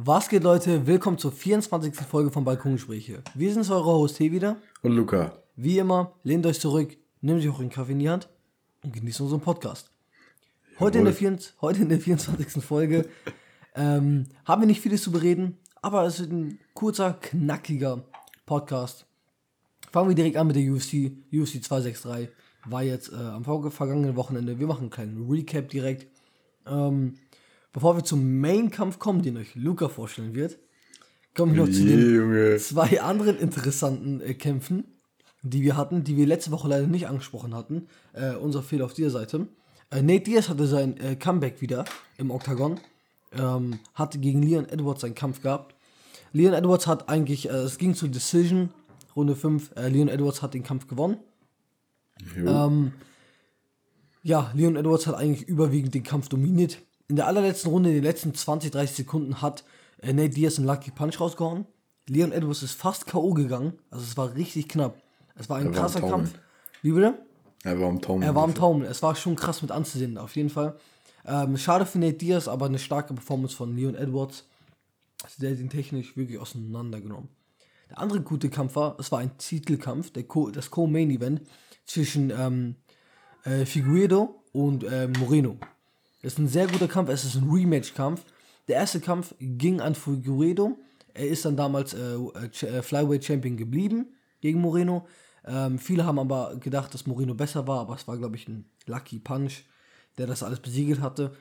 Was geht, Leute? Willkommen zur 24. Folge von Balkongespräche. Wir sind eure Host hier wieder. Und Luca. Wie immer, lehnt euch zurück, nehmt euch auch einen Kaffee in die Hand und genießt unseren Podcast. Heute in, der 24, heute in der 24. Folge ähm, haben wir nicht vieles zu bereden, aber es wird ein kurzer, knackiger Podcast. Fangen wir direkt an mit der UFC. UFC 263 war jetzt äh, am vergangenen Wochenende. Wir machen einen kleinen Recap direkt. Ähm, bevor wir zum Main-Kampf kommen, den euch Luca vorstellen wird, kommen wir noch zu den Junge. zwei anderen interessanten äh, Kämpfen, die wir hatten, die wir letzte Woche leider nicht angesprochen hatten. Äh, unser Fehler auf dieser Seite. Äh, Nate Diaz hatte sein äh, Comeback wieder im Oktagon. Ähm, hatte gegen Leon Edwards seinen Kampf gehabt. Leon Edwards hat eigentlich, äh, es ging zur Decision, Runde 5. Äh, Leon Edwards hat den Kampf gewonnen. Ähm, ja, Leon Edwards hat eigentlich überwiegend den Kampf dominiert. In der allerletzten Runde, in den letzten 20, 30 Sekunden, hat äh, Nate Diaz einen Lucky Punch rausgehauen. Leon Edwards ist fast K.O. gegangen. Also es war richtig knapp. Es war ein Er war krasser Taumeln. Kampf. Wie bitte? er war am Taumeln. Er war am Taumeln. Es war schon krass mit anzusehen, auf jeden Fall. Ähm, schade für Nate Diaz, aber eine starke Performance von Leon Edwards. Also der hat ihn technisch wirklich auseinandergenommen. Der andere gute Kampf war, es war ein Titelkampf, der Co das Co-Main-Event zwischen ähm, äh, Figueredo und äh, Moreno. Das ist ein sehr guter Kampf, es ist ein Rematch-Kampf. Der erste Kampf ging an Figueredo. Er ist dann damals äh, äh, äh, Flyweight Champion geblieben gegen Moreno. Ähm, viele haben aber gedacht, dass Moreno besser war, aber es war, glaube ich, ein Lucky Punch, der das alles besiegelt hatte.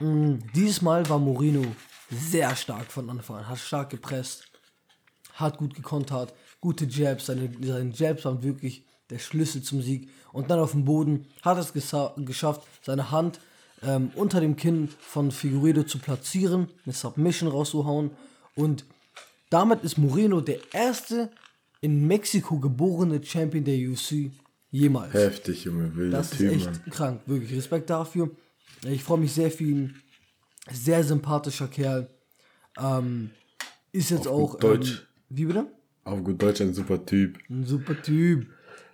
Mm, dieses Mal war Moreno sehr stark von Anfang an, hat stark gepresst, hat gut gekontert, gute Jabs, seine, seine Jabs waren wirklich der Schlüssel zum Sieg. Und dann auf dem Boden hat es geschafft, seine Hand ähm, unter dem Kinn von Figueredo zu platzieren, eine Submission rauszuhauen. Und damit ist Moreno der erste in Mexiko geborene Champion der UFC jemals. Heftig, Junge. Wilder Das ist Typ, echt Mann. krank, wirklich. Respekt dafür. Ich freue mich sehr für ihn. Sehr sympathischer Kerl. Ähm, ist jetzt Auf auch. gut Deutsch. Ähm, wie bitte? Auf gut Deutsch ein super Typ. Ein super Typ.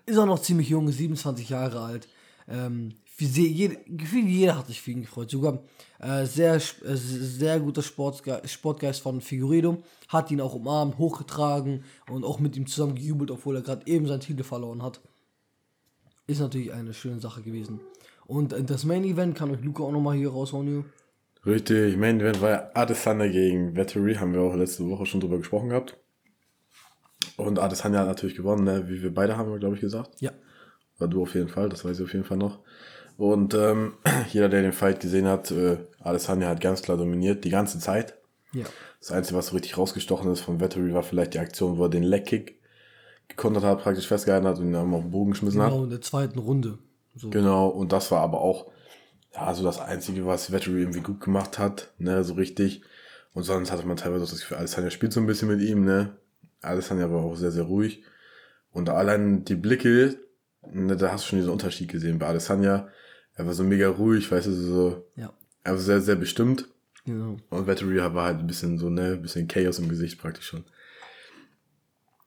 Ist auch noch ziemlich jung, 27 Jahre alt. Ähm, jede, gefühlt jeder hat sich für ihn gefreut. Sogar äh, sehr, äh, sehr guter Sportge Sportgeist von Figueredo. Hat ihn auch umarmt, hochgetragen und auch mit ihm zusammen gejubelt, obwohl er gerade eben seinen Titel verloren hat. Ist natürlich eine schöne Sache gewesen. Und äh, das Main Event kann euch Luca auch nochmal hier raushauen. Hier. Richtig, Main Event war ja Adesanya gegen Vettery, haben wir auch letzte Woche schon drüber gesprochen gehabt. Und Adesanya hat natürlich gewonnen, ne? wie wir beide haben, wir, glaube ich, gesagt. Ja. War du auf jeden Fall, das weiß ich auf jeden Fall noch. Und ähm, jeder, der den Fight gesehen hat, äh, Adesanya hat ganz klar dominiert, die ganze Zeit. Ja. Das Einzige, was so richtig rausgestochen ist von Vettery, war vielleicht die Aktion, wo er den Leg-Kick gekontert hat, praktisch festgehalten hat und ihn dann auf den Boden geschmissen hat. Genau, in der zweiten Runde. So. Genau, und das war aber auch, ja, so das Einzige, was Vettery irgendwie gut gemacht hat, ne, so richtig. Und sonst hatte man teilweise auch das Gefühl, Alessandra spielt so ein bisschen mit ihm, ne. Alessandra war auch sehr, sehr ruhig. Und allein die Blicke, ne, da hast du schon diesen Unterschied gesehen. Bei Alessandra, er war so mega ruhig, weißt du, so, Ja. er war sehr, sehr bestimmt. Genau. Und Vettery war halt ein bisschen so, ne, ein bisschen Chaos im Gesicht praktisch schon.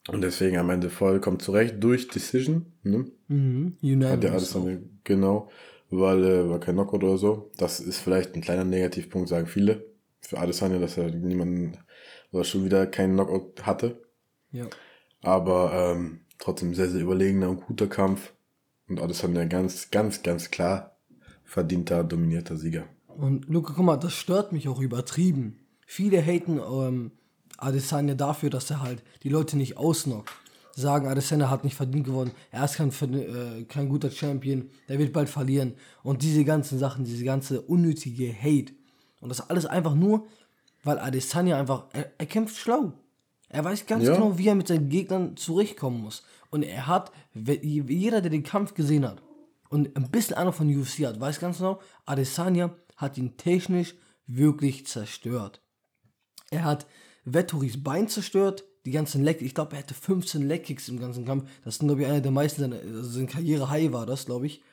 Und deswegen am Ende vollkommen zurecht durch Decision, ne. Mhm. Hat der Unanimous alles dann, genau, weil äh, war kein Knockout oder so. Das ist vielleicht ein kleiner Negativpunkt, sagen viele. Für Adesanya, dass er niemanden oder schon wieder keinen Knockout hatte. Ja. Aber ähm, trotzdem sehr, sehr überlegener und guter Kampf. Und Adesanya ganz, ganz, ganz klar verdienter, dominierter Sieger. Und Luca, guck mal, das stört mich auch übertrieben. Viele haten ähm, Adesanya dafür, dass er halt die Leute nicht ausnockt. Sagen, Adesanya hat nicht verdient gewonnen, er ist kein, äh, kein guter Champion, der wird bald verlieren. Und diese ganzen Sachen, diese ganze unnötige Hate. Und das alles einfach nur, weil Adesanya einfach, er, er kämpft schlau. Er weiß ganz Ja. genau, wie er mit seinen Gegnern zurechtkommen muss. Und er hat, jeder, der den Kampf gesehen hat und ein bisschen Ahnung von UFC hat, weiß ganz genau, Adesanya hat ihn technisch wirklich zerstört. Er hat Vettoris Bein zerstört, die ganzen Leg, ich glaube, er hatte 15 Leg-Kicks im ganzen Kampf. Das sind, glaube ich, einer der meisten, seiner, also seine Karriere-High war das, glaube ich.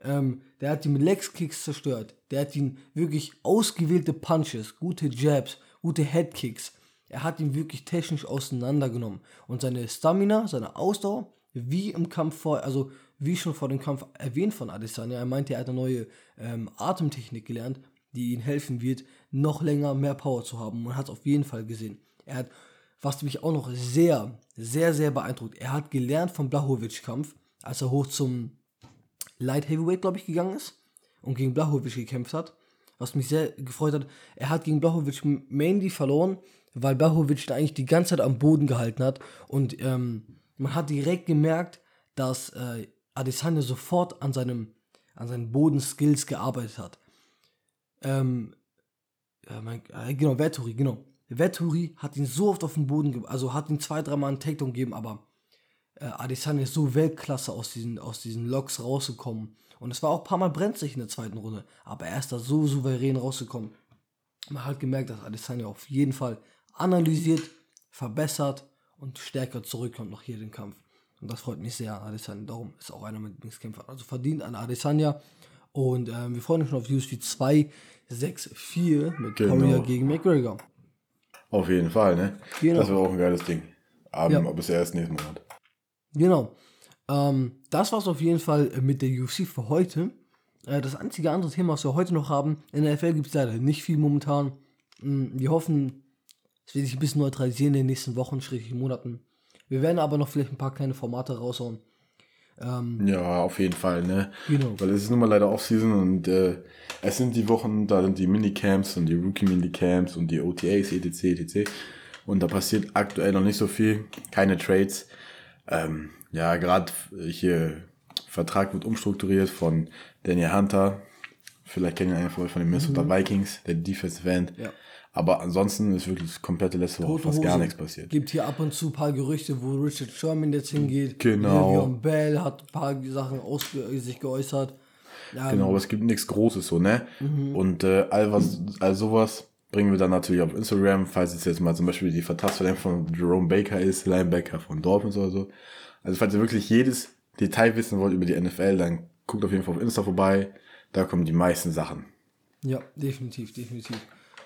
Ähm, der hat ihn mit Leg-Kicks zerstört. Der hat ihn wirklich ausgewählte Punches, gute Jabs, gute Head-Kicks. Er hat ihn wirklich technisch auseinandergenommen. Und seine Stamina, seine Ausdauer, wie im Kampf vor, also wie schon vor dem Kampf erwähnt von Adesanya, er meinte, er hat eine neue ähm, Atemtechnik gelernt, die ihm helfen wird, noch länger mehr Power zu haben. Man hat es auf jeden Fall gesehen. Er hat, was mich auch noch sehr, sehr, sehr beeindruckt, er hat gelernt vom Blachowicz-Kampf, als er hoch zum Light Heavyweight, glaube ich, gegangen ist und gegen Blachowicz gekämpft hat. Was mich sehr gefreut hat, er hat gegen Blachowicz mainly verloren, weil Blachowicz eigentlich die ganze Zeit am Boden gehalten hat und ähm, man hat direkt gemerkt, dass äh, Adesanya sofort an seinem an seinen Bodenskills gearbeitet hat. Ähm, ja, mein, äh, genau, Vetturi, genau. Vetturi hat ihn so oft auf den Boden, also hat ihn zwei, dreimal einen Takedown gegeben, aber äh, Adesanya ist so Weltklasse aus diesen, aus diesen Loks rausgekommen. Und es war auch ein paar Mal brenzlig in der zweiten Runde, aber er ist da so souverän rausgekommen. Man hat gemerkt, dass Adesanya auf jeden Fall analysiert, verbessert und stärker zurückkommt noch hier den Kampf. Und das freut mich sehr an Adesanya. Darum ist auch einer mit Lieblingskämpfer. Also verdient an Adesanya. Und ähm, wir freuen uns schon auf UFC 264 mit genau. Poirier gegen McGregor. Auf jeden Fall, ne? Genau. Das wäre auch ein geiles Ding. Aber ja. bis erst nächsten Monat. Genau. Ähm, das es auf jeden Fall mit der UFC für heute. Äh, das einzige andere Thema, was wir heute noch haben, in der NFL gibt es leider nicht viel momentan. Mm, wir hoffen, es wird sich ein bisschen neutralisieren in den nächsten Wochen, schräglich Monaten. Wir werden aber noch vielleicht ein paar kleine Formate raushauen. Ähm, ja, auf jeden Fall, ne? Genau. Weil es ist nun mal leider Offseason und äh, es sind die Wochen, da sind die Minicamps und die Rookie-Minicamps und die OTAs, etc., etc. Und da passiert aktuell noch nicht so viel. Keine Trades. Ähm, ja, gerade hier Vertrag wird umstrukturiert von Daniel Hunter. Vielleicht kennen ihn einen von den Minnesota mhm. Vikings, der Defensive End. Ja. Aber ansonsten ist wirklich das komplette letzte Woche fast gar nichts passiert. Gibt hier ab und zu ein paar Gerüchte, wo Richard Sherman jetzt hingeht. Genau. Le'Veon Bell hat ein paar Sachen aus, sich geäußert. Ja, genau, aber es gibt nichts Großes so, ne? Mhm. Und äh, all, was, all sowas bringen wir dann natürlich auf Instagram, falls es jetzt mal zum Beispiel die Vertragsverlängerung von Jerome Baker ist, Linebacker von Dolphins oder so. Also falls ihr wirklich jedes Detail wissen wollt über die NFL, dann guckt auf jeden Fall auf Insta vorbei. Da kommen die meisten Sachen. Ja, definitiv, definitiv.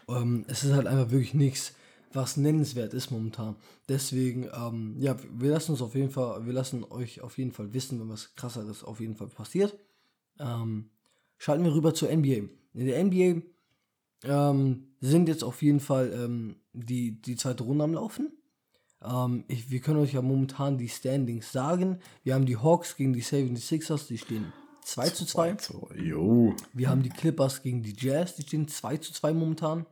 Ähm, es ist halt einfach wirklich nichts, was nennenswert ist momentan. Deswegen, ähm, ja, wir lassen uns auf jeden Fall, wir lassen euch auf jeden Fall wissen, wenn was krasseres auf jeden Fall passiert. Ähm, schalten wir rüber zur NBA. In der NBA ähm, sind jetzt auf jeden Fall ähm, die, die zweite Runde am Laufen. Ähm, ich, wir können euch ja momentan die Standings sagen. Wir haben die Hawks gegen die 76ers, die stehen 2 zu 2. Wir haben die Clippers gegen die Jazz, die stehen 2 zu 2 momentan.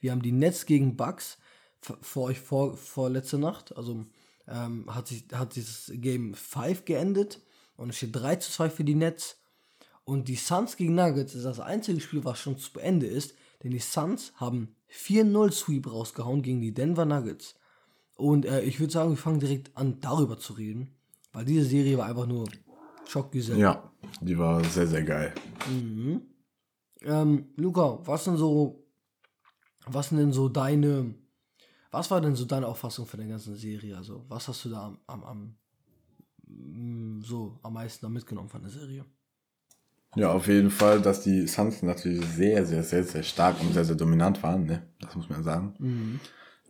Wir haben die Nets gegen Bucks vor euch vor, vor letzte Nacht. Also ähm, hat sich hat dieses Game 5 geendet und es steht 3 zu 2 für die Nets. Und die Suns gegen Nuggets ist das einzige Spiel, was schon zu Ende ist, denn die Suns haben 4-0 Sweep rausgehauen gegen die Denver Nuggets. Und äh, ich würde sagen, wir fangen direkt an, darüber zu reden, weil diese Serie war einfach nur Schockgesell. Ja, die war sehr, sehr geil. Mhm. Ähm, Luca, was sind so was sind denn so deine, was war denn so deine Auffassung von der ganzen Serie? Also, was hast du da am, am, am mm, so am meisten da mitgenommen von der Serie? Ja, auf jeden Fall, dass die Suns natürlich sehr, sehr, sehr, sehr stark und sehr, sehr dominant waren, ne? Das muss man sagen. Mhm.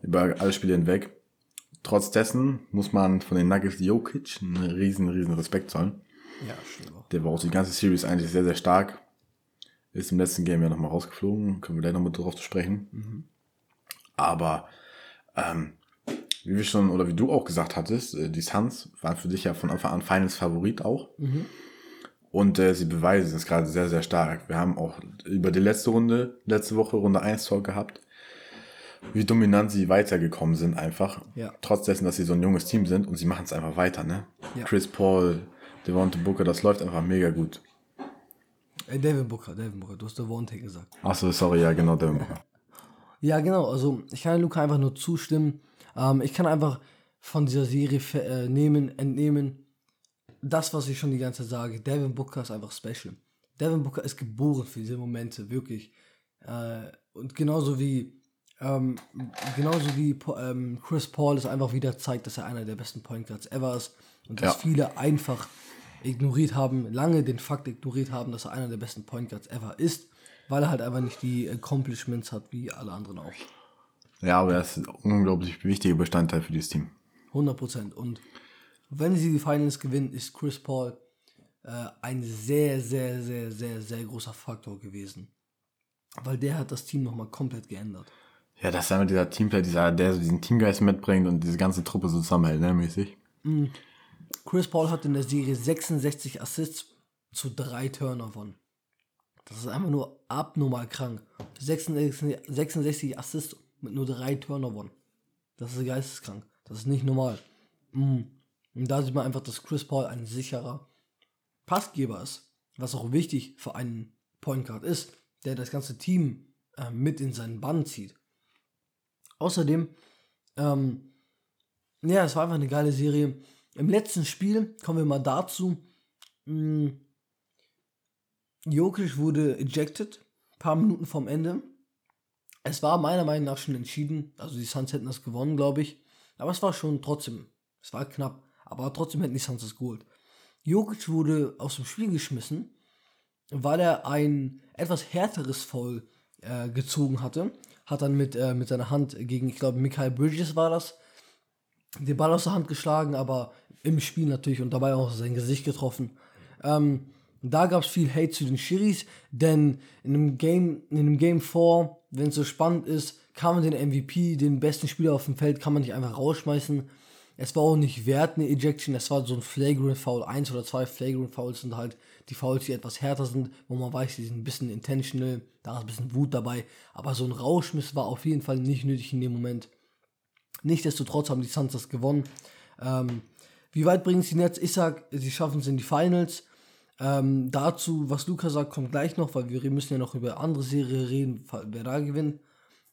Über alle Spiele hinweg. Trotz dessen muss man von den Nuggets Jokic einen riesen, riesen Respekt zollen. Ja, stimmt. Der war auch die ganze Series eigentlich sehr, sehr stark. Ist im letzten Game ja nochmal rausgeflogen. Können wir gleich nochmal drauf zu sprechen. Mhm. Aber, ähm, wie wir schon, oder wie du auch gesagt hattest, äh, die Suns waren für dich ja von Anfang an Finals Favorit auch. Mhm. Und äh, sie beweisen es gerade sehr, sehr stark. Wir haben auch über die letzte Runde, letzte Woche Runde 1 Talk gehabt, wie dominant sie weitergekommen sind einfach. Ja. Trotz dessen, dass sie so ein junges Team sind und sie machen es einfach weiter, ne? Ja. Chris Paul, Devonta Booker, das läuft einfach mega gut. Äh, Devin Booker, Devin Booker, du hast Devontae gesagt. Achso, sorry, ja, genau, Devin Booker. ja, genau, also ich kann Luca einfach nur zustimmen. Ähm, ich kann einfach von dieser Serie äh, nehmen, entnehmen, das, was ich schon die ganze Zeit sage. Devin Booker ist einfach special. Devin Booker ist geboren für diese Momente, wirklich. Äh, und genauso wie ähm, genauso wie ähm, Chris Paul es einfach wieder zeigt, dass er einer der besten Point Guards ever ist und dass ja. viele einfach ignoriert haben, lange den Fakt ignoriert haben, dass er einer der besten Point Guards ever ist, weil er halt einfach nicht die Accomplishments hat, wie alle anderen auch. Ja, aber er ist ein unglaublich wichtiger Bestandteil für dieses Team. 100% Und wenn sie die Finals gewinnen, ist Chris Paul äh, ein sehr, sehr, sehr, sehr, sehr großer Faktor gewesen. Weil der hat das Team nochmal komplett geändert. Ja, das ist einfach dieser Teamplay, dieser, der so diesen Teamgeist mitbringt und diese ganze Truppe so zusammenhält, ne, mäßig. Chris Paul hat in der Serie 66 Assists zu drei Turnovern. Das ist einfach nur abnormal krank. 66, 66 Assists mit nur drei Turnovern. Das ist geisteskrank. Das ist nicht normal. Mm. Und da sieht man einfach, dass Chris Paul ein sicherer Passgeber ist. Was auch wichtig für einen Point Guard ist, der das ganze Team äh, mit in seinen Bann zieht. Außerdem, ähm, ja, es war einfach eine geile Serie. Im letzten Spiel kommen wir mal dazu. Mh, Jokic wurde ejected, paar Minuten vorm Ende. Es war meiner Meinung nach schon entschieden. Also die Suns hätten das gewonnen, glaube ich. Aber es war schon trotzdem, es war knapp. Aber trotzdem hätten die Suns es geholt. Jokic wurde aus dem Spiel geschmissen, weil er ein etwas härteres Foul äh, gezogen hatte. Hat dann mit, äh, mit seiner Hand gegen, ich glaube, Michael Bridges war das, den Ball aus der Hand geschlagen, aber im Spiel natürlich und dabei auch sein Gesicht getroffen. Ähm, da gab es viel Hate zu den Schiris, denn in einem Game, in einem Game 4, wenn es so spannend ist, kann man den MVP, den besten Spieler auf dem Feld, kann man nicht einfach rausschmeißen. Es war auch nicht wert, eine Ejection, es war so ein Flagrant Foul, eins oder zwei Flagrant Fouls sind halt die Fouls, die etwas härter sind, wo man weiß, die sind ein bisschen intentional, da ist ein bisschen Wut dabei, aber so ein Rauschmiss war auf jeden Fall nicht nötig in dem Moment. Nichtsdestotrotz haben die Suns das gewonnen. Ähm, wie weit bringen sie jetzt? Ich sag, sie schaffen es in die Finals. Ähm, dazu, was Luca sagt, kommt gleich noch, weil wir müssen ja noch über andere Serie reden, wer da gewinnt.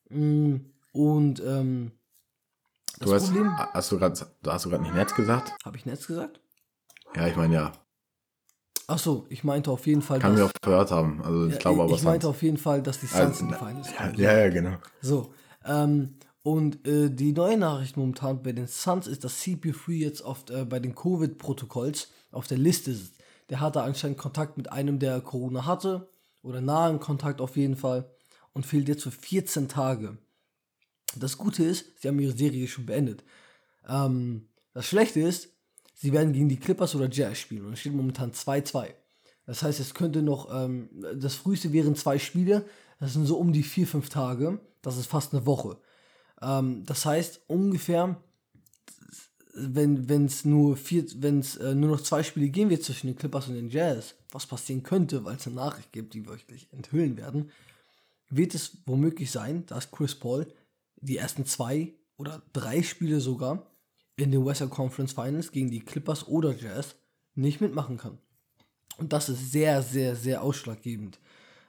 Mm, Und ähm, das Du hast, Problem. hast du gerade, hast du gerade nicht Netz gesagt? Habe ich Netz gesagt? Ja, ich meine ja. Achso, ich meinte auf jeden Fall, Kann wir dass, auch gehört haben. Also ich ja, glaube aber ich meinte Suns. auf jeden Fall, dass die Suns Also, in Finals ja, ja, ja, genau. So, ähm, und äh, die neue Nachricht momentan bei den Suns ist, dass CP3 jetzt oft äh, bei den Covid-Protokolls auf der Liste ist. Der hatte anscheinend Kontakt mit einem, der Corona hatte, oder nahen Kontakt auf jeden Fall, und fehlt jetzt für 14 Tage. Das Gute ist, sie haben ihre Serie schon beendet. Ähm, das Schlechte ist, sie werden gegen die Clippers oder Jazz spielen und es steht momentan 2-2. Das heißt, es könnte noch, ähm, das früheste wären zwei Spiele, das sind so um die vier, fünf Tage, das ist fast eine Woche. Ähm, das heißt, ungefähr, wenn es nur äh, nur noch zwei Spiele gehen wird zwischen den Clippers und den Jazz, was passieren könnte, weil es eine Nachricht gibt, die wir euch gleich enthüllen werden, wird es womöglich sein, dass Chris Paul die ersten zwei oder drei Spiele sogar in den Western Conference Finals gegen die Clippers oder Jazz nicht mitmachen kann. Und das ist sehr, sehr, sehr ausschlaggebend.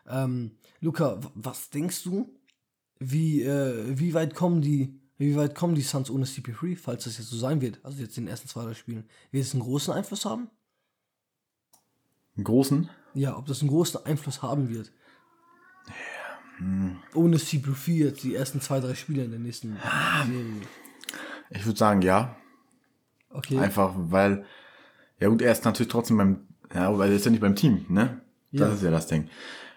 Ähm, Luca, was denkst du? Wie, äh, wie weit kommen die, wie weit kommen die Suns ohne CP3, falls das jetzt so sein wird? Also jetzt in den ersten zwei, drei Spielen. Wird es einen großen Einfluss haben? Einen großen? Ja, ob das einen großen Einfluss haben wird. Ohne CP3 jetzt die ersten zwei, drei Spiele in der nächsten Serie. Ich würde sagen, ja. Okay. Einfach, weil, ja gut, er ist natürlich trotzdem beim, ja, weil er ist ja nicht beim Team, ne? Das Ja. ist ja das Ding.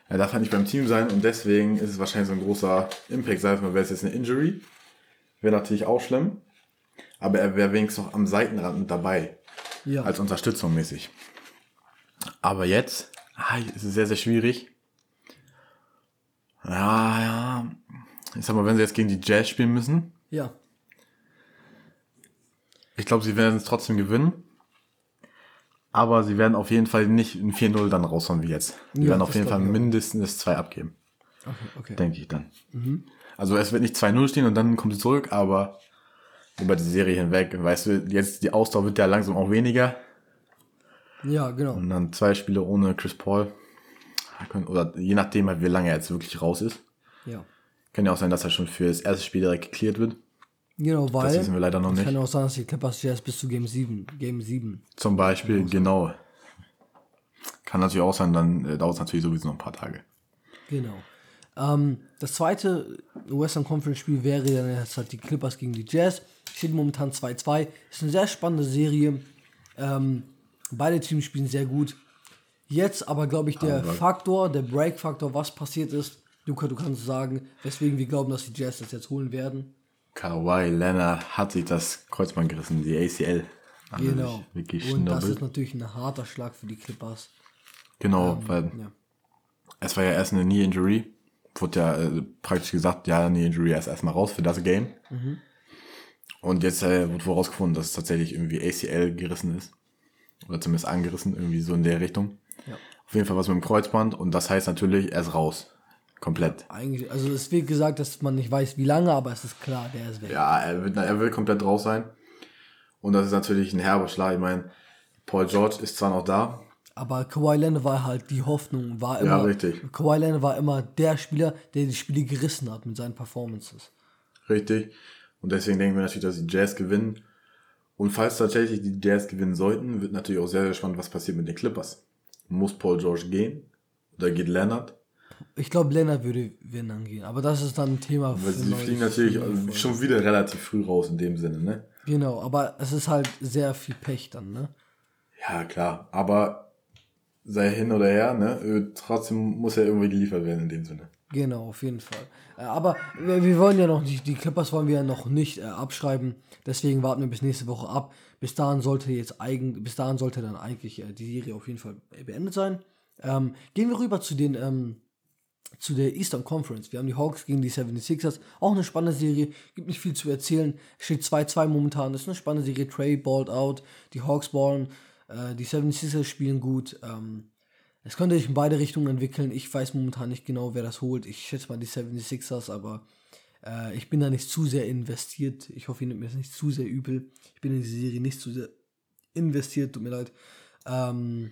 Er darf halt nicht beim Team sein und deswegen ist es wahrscheinlich so ein großer Impact. Sei es mal, wäre es jetzt eine Injury, wäre natürlich auch schlimm, aber er wäre wenigstens noch am Seitenrand mit dabei, ja. als Unterstützung mäßig. Aber jetzt, ah, ist es sehr, sehr schwierig. Ja, ja. Ich sag mal, wenn sie jetzt gegen die Jazz spielen müssen, ja. Ich glaube, sie werden es trotzdem gewinnen. Aber sie werden auf jeden Fall nicht ein 4-0 dann raushauen wie jetzt. Die Ja, werden auf jeden Fall mindestens 2 abgeben, Okay, okay. denke ich dann. Also es wird nicht 2-0 stehen und dann kommt sie zurück, aber über die Serie hinweg, weißt du, jetzt die Ausdauer wird ja langsam auch weniger. Ja, genau. Und dann zwei Spiele ohne Chris Paul. Oder je nachdem, halt, wie lange er jetzt wirklich raus ist. Ja. Kann ja auch sein, dass er schon für das erste Spiel direkt geklärt wird. Genau, weil. wissen wir leider noch es nicht. Kann auch sein, dass die Clippers Jazz bis zu Game 7. Game 7. Zum Beispiel, genau. Kann natürlich auch sein, dann äh, dauert es natürlich sowieso noch ein paar Tage. Genau. Ähm, das zweite Western Conference Spiel wäre dann jetzt halt die Clippers gegen die Jazz. Steht momentan 2-2. Ist eine sehr spannende Serie. Ähm, beide Teams spielen sehr gut. Jetzt aber, glaube ich, der Aber- Faktor, der Break-Faktor, was passiert ist. Luca, du kannst sagen, weswegen wir glauben, dass die Jazz das jetzt holen werden. Kawhi Leonard hat sich das Kreuzband gerissen, die ACL. Er Genau. Wirklich Und das ist natürlich ein harter Schlag für die Clippers. Genau, weil Ja. es war ja erst eine Knee Injury wurde ja äh, praktisch gesagt, ja, die Injury ist erstmal raus für das Game. Und jetzt äh, wurde wohl rausgefunden, dass es tatsächlich irgendwie ACL gerissen ist. Oder zumindest angerissen, irgendwie so in der Richtung. Ja. Auf jeden Fall was mit dem Kreuzband und das heißt natürlich, er ist raus. Komplett. Eigentlich, also es wird gesagt, dass man nicht weiß, wie lange, aber es ist klar, der ist weg. Ja, er wird, er wird komplett raus sein. Und das ist natürlich ein herber Schlag. Ich meine, Paul George ist zwar noch da, Aber Kawhi Leonard war halt die Hoffnung, war immer. Ja, richtig. Kawhi Leonard war immer der Spieler, der die Spiele gerissen hat mit seinen Performances. richtig. Und deswegen denken wir natürlich, dass die Jazz gewinnen. Und falls tatsächlich die Jazz gewinnen sollten, wird natürlich auch sehr, sehr spannend, was passiert mit den Clippers. Muss Paul George gehen? Oder geht Leonard? Ich glaube, Leonard würde wenn dann gehen, aber das ist dann ein Thema Weil sie fliegen natürlich für Folgen. schon wieder relativ früh raus in dem Sinne, ne? Genau, aber es ist halt sehr viel Pech dann, ne? Ja, klar. Aber sei hin oder her, ne? äh, Trotzdem muss er irgendwie geliefert werden in dem Sinne. Genau, auf jeden Fall. Äh, aber wir, wollen ja noch nicht, die Clippers wollen wir ja noch nicht äh, abschreiben. Deswegen warten wir bis nächste Woche ab. Bis dahin sollte jetzt eigen, bis dahin sollte dann eigentlich die Serie auf jeden Fall beendet sein. Ähm, gehen wir rüber zu den ähm, zu der Eastern Conference. Wir haben die Hawks gegen die 76ers. Auch eine spannende Serie. Gibt nicht viel zu erzählen. Steht 2-2 momentan. Das ist eine spannende Serie. Trey balled out. Die Hawks ballen. Äh, die 76ers spielen gut. Ähm, es könnte sich in beide Richtungen entwickeln. Ich weiß momentan nicht genau, wer das holt. Ich schätze mal die 76ers, aber äh, ich bin da nicht zu sehr investiert. Ich hoffe, ihr nehmt mir das nicht zu sehr übel. Ich bin in die Serie nicht zu sehr investiert, tut mir leid. Ähm,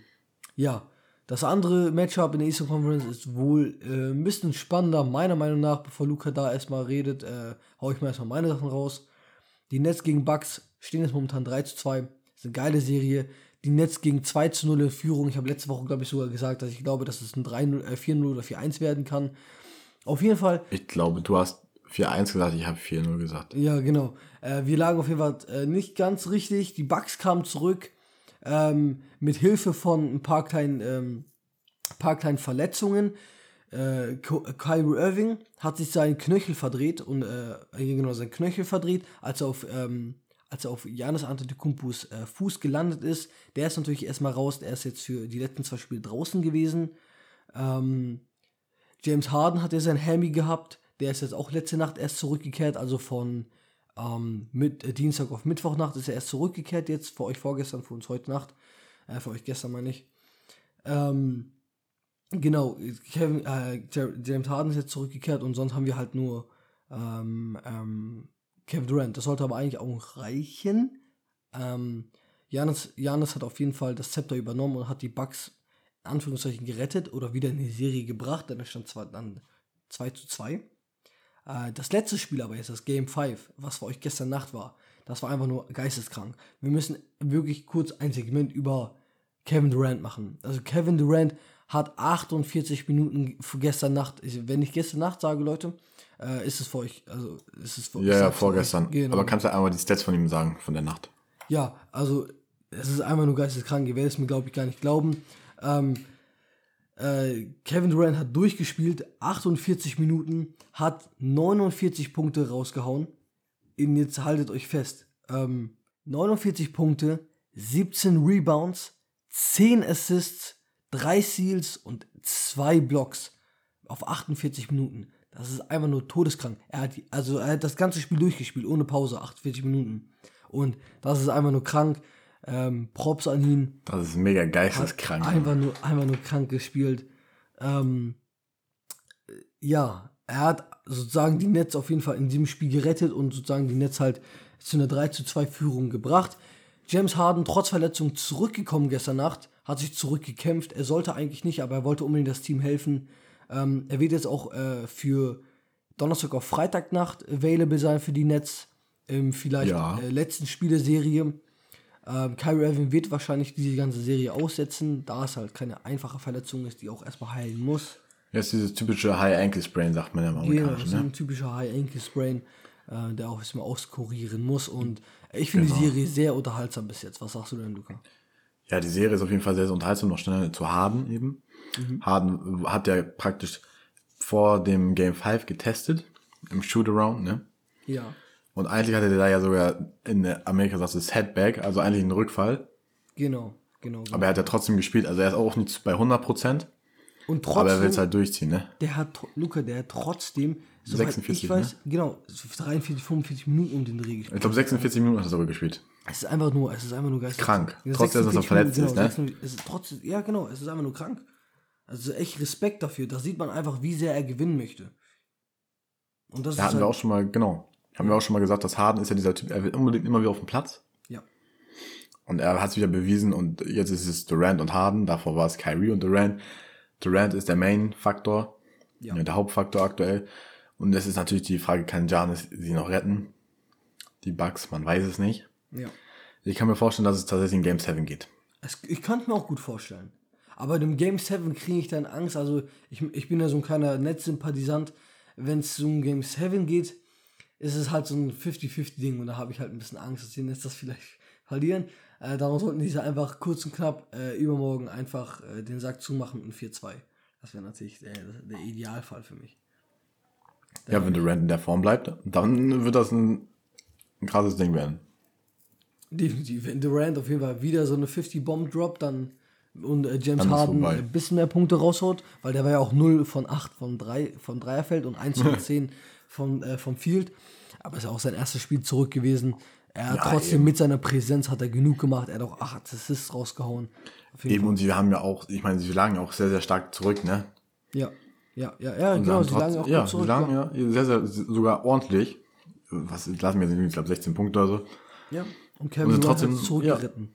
ja, das andere Matchup in der Eastern Conference ist wohl äh, ein bisschen spannender, meiner Meinung nach. Bevor Luca da erstmal redet, äh, hau ich mal erstmal meine Sachen raus. Die Nets gegen Bucks stehen jetzt momentan 3 zu 2. Das ist eine geile Serie. Die Nets gegen 2 zu 0 in Führung. Ich habe letzte Woche, glaube ich, sogar gesagt, dass ich glaube, dass es ein 3-0, äh, 4-0 oder 4-1 werden kann. Auf jeden Fall, Ich glaube, du hast 4-1 gesagt, ich habe 4-0 gesagt. ja, genau. Äh, wir lagen auf jeden Fall äh, nicht ganz richtig. Die Bucks kamen zurück ähm, mit Hilfe von ein paar kleinen, ähm, paar kleinen Verletzungen. Äh, Ko- Kyrie Irving hat sich seinen Knöchel verdreht und äh, genau seinen Knöchel verdreht, als er auf ähm, als er auf Janis Antetokounmpos äh, Fuß gelandet ist. Der ist natürlich erstmal raus. Der ist jetzt für die letzten zwei Spiele draußen gewesen. Ähm, James Harden hat ja sein Hammy gehabt. Der ist jetzt auch letzte Nacht erst zurückgekehrt. Also von ähm, mit, äh, Dienstag auf Mittwochnacht ist er erst zurückgekehrt. Jetzt für euch vorgestern, für uns heute Nacht. Äh, für euch gestern meine ich. Ähm, genau, Kevin, äh, James Harden ist jetzt zurückgekehrt und sonst haben wir halt nur ähm, ähm, Kevin Durant. Das sollte aber eigentlich auch reichen. Ähm, Janis, Janis hat auf jeden Fall das Zepter übernommen und hat die Bucks in Anführungszeichen gerettet oder wieder in die Serie gebracht. Dann stand zwar dann 2 zu 2. Äh, das letzte Spiel aber ist das Game 5, was für euch gestern Nacht war. Das war einfach nur geisteskrank. Wir müssen wirklich kurz ein Segment über Kevin Durant machen. Also Kevin Durant hat 48 Minuten gestern Nacht, wenn ich gestern Nacht sage, Leute, äh, ist es für euch, also ist es für Ja, ja, vorgestern. Genau. Aber kannst du einmal die Stats von ihm sagen, von der Nacht? Ja, also es ist einfach nur geisteskrank. Ihr werdet es mir, glaube ich, gar nicht glauben. Ähm, äh, Kevin Durant hat durchgespielt, 48 Minuten, hat 49 Punkte rausgehauen. Und jetzt haltet euch fest. Ähm, 49 Punkte, 17 Rebounds, 10 Assists, 3 Steals und 2 Blocks auf 48 Minuten. Das ist einfach nur todeskrank. Er hat, also er hat das ganze Spiel durchgespielt, ohne Pause, 48 Minuten. Und das ist einfach nur krank. Ähm, Props an ihn. Das ist mega geisteskrank. Einfach nur, einfach nur krank gespielt. Ähm, ja, er hat sozusagen die Nets auf jeden Fall in diesem Spiel gerettet und sozusagen die Nets halt zu einer 3 zu 2 Führung gebracht. James Harden trotz Verletzung zurückgekommen gestern Nacht, hat sich zurückgekämpft. Er sollte eigentlich nicht, aber er wollte unbedingt das Team helfen. Ähm, er wird jetzt auch äh, für Donnerstag auf Freitagnacht available sein für die Nets. Im vielleicht Ja. äh, letzten Spiel der Serie. Ähm, Kyrie Irving wird wahrscheinlich diese ganze Serie aussetzen, da es halt keine einfache Verletzung ist, die auch erstmal heilen muss. Jetzt dieses typische High Ankle Sprain, sagt man ja im Genau, das Amerikanischen. ist Ne? ein typischer High Ankle Sprain, äh, der auch erstmal auskurieren muss. Und ich finde Genau. die Serie sehr unterhaltsam bis jetzt. Was sagst du denn, Luca? Ja, die Serie ist auf jeden Fall sehr, sehr unterhaltsam, noch schneller zu Harden eben. Mhm. Harden hat ja praktisch vor dem Game 5 getestet, im Shootaround, ne? Ja, Und eigentlich hatte der da ja sogar in Amerika sagt es Headback, also eigentlich einen Rückfall. genau, genau. genau. Aber er hat ja trotzdem gespielt, also er ist auch nicht bei 100 Prozent. Und Aber er will trotzdem, es halt durchziehen, ne? der hat, Luca, der hat trotzdem, soweit 46, ich weiß, genau, so 43, 45 Minuten um den Dreh gespielt. Ich glaube, 46 Minuten hat er sogar gespielt. Es ist einfach nur, es ist einfach nur geistig. Krank. Ja, Trotzdem, dass er 46 verletzt Minuten, ist, ne? 46 es ist trotzdem, ja, genau, es ist einfach nur krank. Also echt Respekt dafür. Da sieht man einfach, wie sehr er gewinnen möchte. Und das Da ist hatten wir halt, auch schon mal, genau. Haben wir auch schon mal gesagt, dass Harden ist ja dieser Typ, er will unbedingt immer wieder auf den Platz. ja, Und er hat es wieder bewiesen und jetzt ist es Durant und Harden. Davor war es Kyrie und Durant. Durant ist der Main-Faktor, Ja. der Hauptfaktor aktuell. Und es ist natürlich die Frage, kann Giannis sie noch retten? Die Bucks, man weiß es nicht. ja. Ich kann mir vorstellen, dass es tatsächlich in Game 7 geht. Es, ich kann es mir auch gut vorstellen. Aber in dem Game 7 kriege ich dann Angst. Also, ich, ich bin ja so ein kleiner Netzsympathisant. Wenn es um Game 7 geht, ist es halt so ein 50-50-Ding. Und da habe ich halt ein bisschen Angst, dass die Netz das vielleicht verlieren. Äh, darum sollten diese einfach kurz und knapp äh, übermorgen einfach äh, den Sack zumachen und 4-2. Das wäre natürlich der, der Idealfall für mich. Ja, wenn Durant in der Form bleibt, dann wird das ein, ein krasses Ding werden. Definitiv. Wenn Durant auf jeden Fall wieder so eine 50-Bomb droppt, dann und äh, James Dann Harden ein bisschen mehr Punkte raushaut, weil der war ja auch 0 von 8 von 3 von Dreierfeld und 1 von 10 von, äh, vom Field. Aber ist ja auch sein erstes Spiel zurück gewesen. Er hat Ja, trotzdem eben. mit seiner Präsenz hat er genug gemacht. Er hat auch 8 Assists rausgehauen. Eben, und sie haben ja auch, ich meine, sie lagen auch sehr, sehr stark zurück, ne? Fall. Ja, ja, ja, ja Und genau. haben Sie trotz- lagen auch ja, gut zurück. sie lagen ja sehr, sehr, sogar ordentlich. Was lassen wir, ich glaube 16 Punkte oder so. ja. Und Und Kevin hat trotzdem- es zurückgeritten.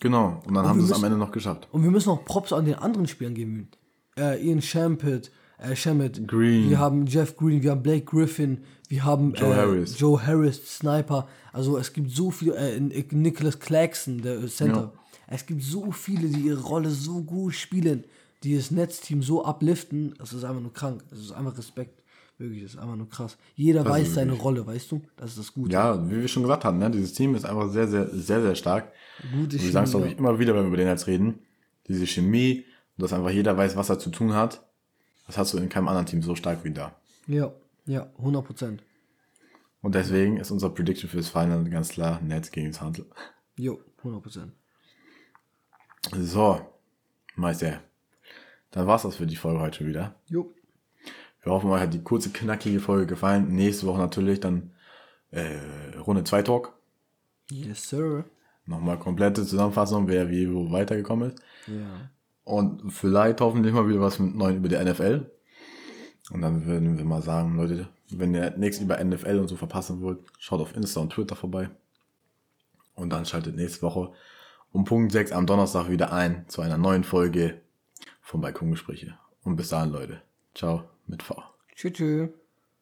Genau. Und dann haben wir sie es am Ende noch geschafft. Und wir müssen auch Props an den anderen Spielern geben. Äh, Ian Shampett, äh, Shamet, Green. wir haben Jeff Green, wir haben Blake Griffin, wir haben Joe äh, Harris. Joe Harris, Sniper. Also es gibt so viele, äh, Nicholas Claxton, der Center. Es gibt so viele, die ihre Rolle so gut spielen, die das Netzteam so upliften. Das ist einfach nur krank. Das ist einfach Respekt. Wirklich, das ist einfach nur krass. Jeder Das weiß seine Rolle, weißt du? Das ist das Gute. Ja, wie wir schon gesagt haben, ne, dieses Team ist einfach sehr, sehr, sehr, sehr stark. Gute Und wir sagen es, glaube Chemie, ich, immer wieder, wenn wir über den jetzt reden. Diese Chemie dass einfach jeder weiß, was er zu tun hat. Das hast du in keinem anderen Team so stark wie da. Ja, ja, 100 Prozent. Und deswegen ist unser Prediction fürs Final ganz klar Nets gegen Handel. Jo, 100 Prozent. So, Meister. Dann war's das für die Folge heute schon wieder. Jo. Wir hoffen, euch hat die kurze, knackige Folge gefallen. Nächste Woche natürlich dann äh, Runde 2 Talk. Yes, sir. Nochmal komplette Zusammenfassung, wer wie wo weitergekommen ist. Ja. Und vielleicht hoffentlich mal wieder was mit Neuen über die NFL. Und dann würden wir mal sagen, Leute, wenn ihr nichts über NFL und so verpassen wollt, schaut auf Insta und Twitter vorbei. Und dann schaltet nächste Woche um Punkt 6 am Donnerstag wieder ein zu einer neuen Folge von Balkongespräche. Und bis dahin, Leute. Ciao mit V. Tschüss. tschüss.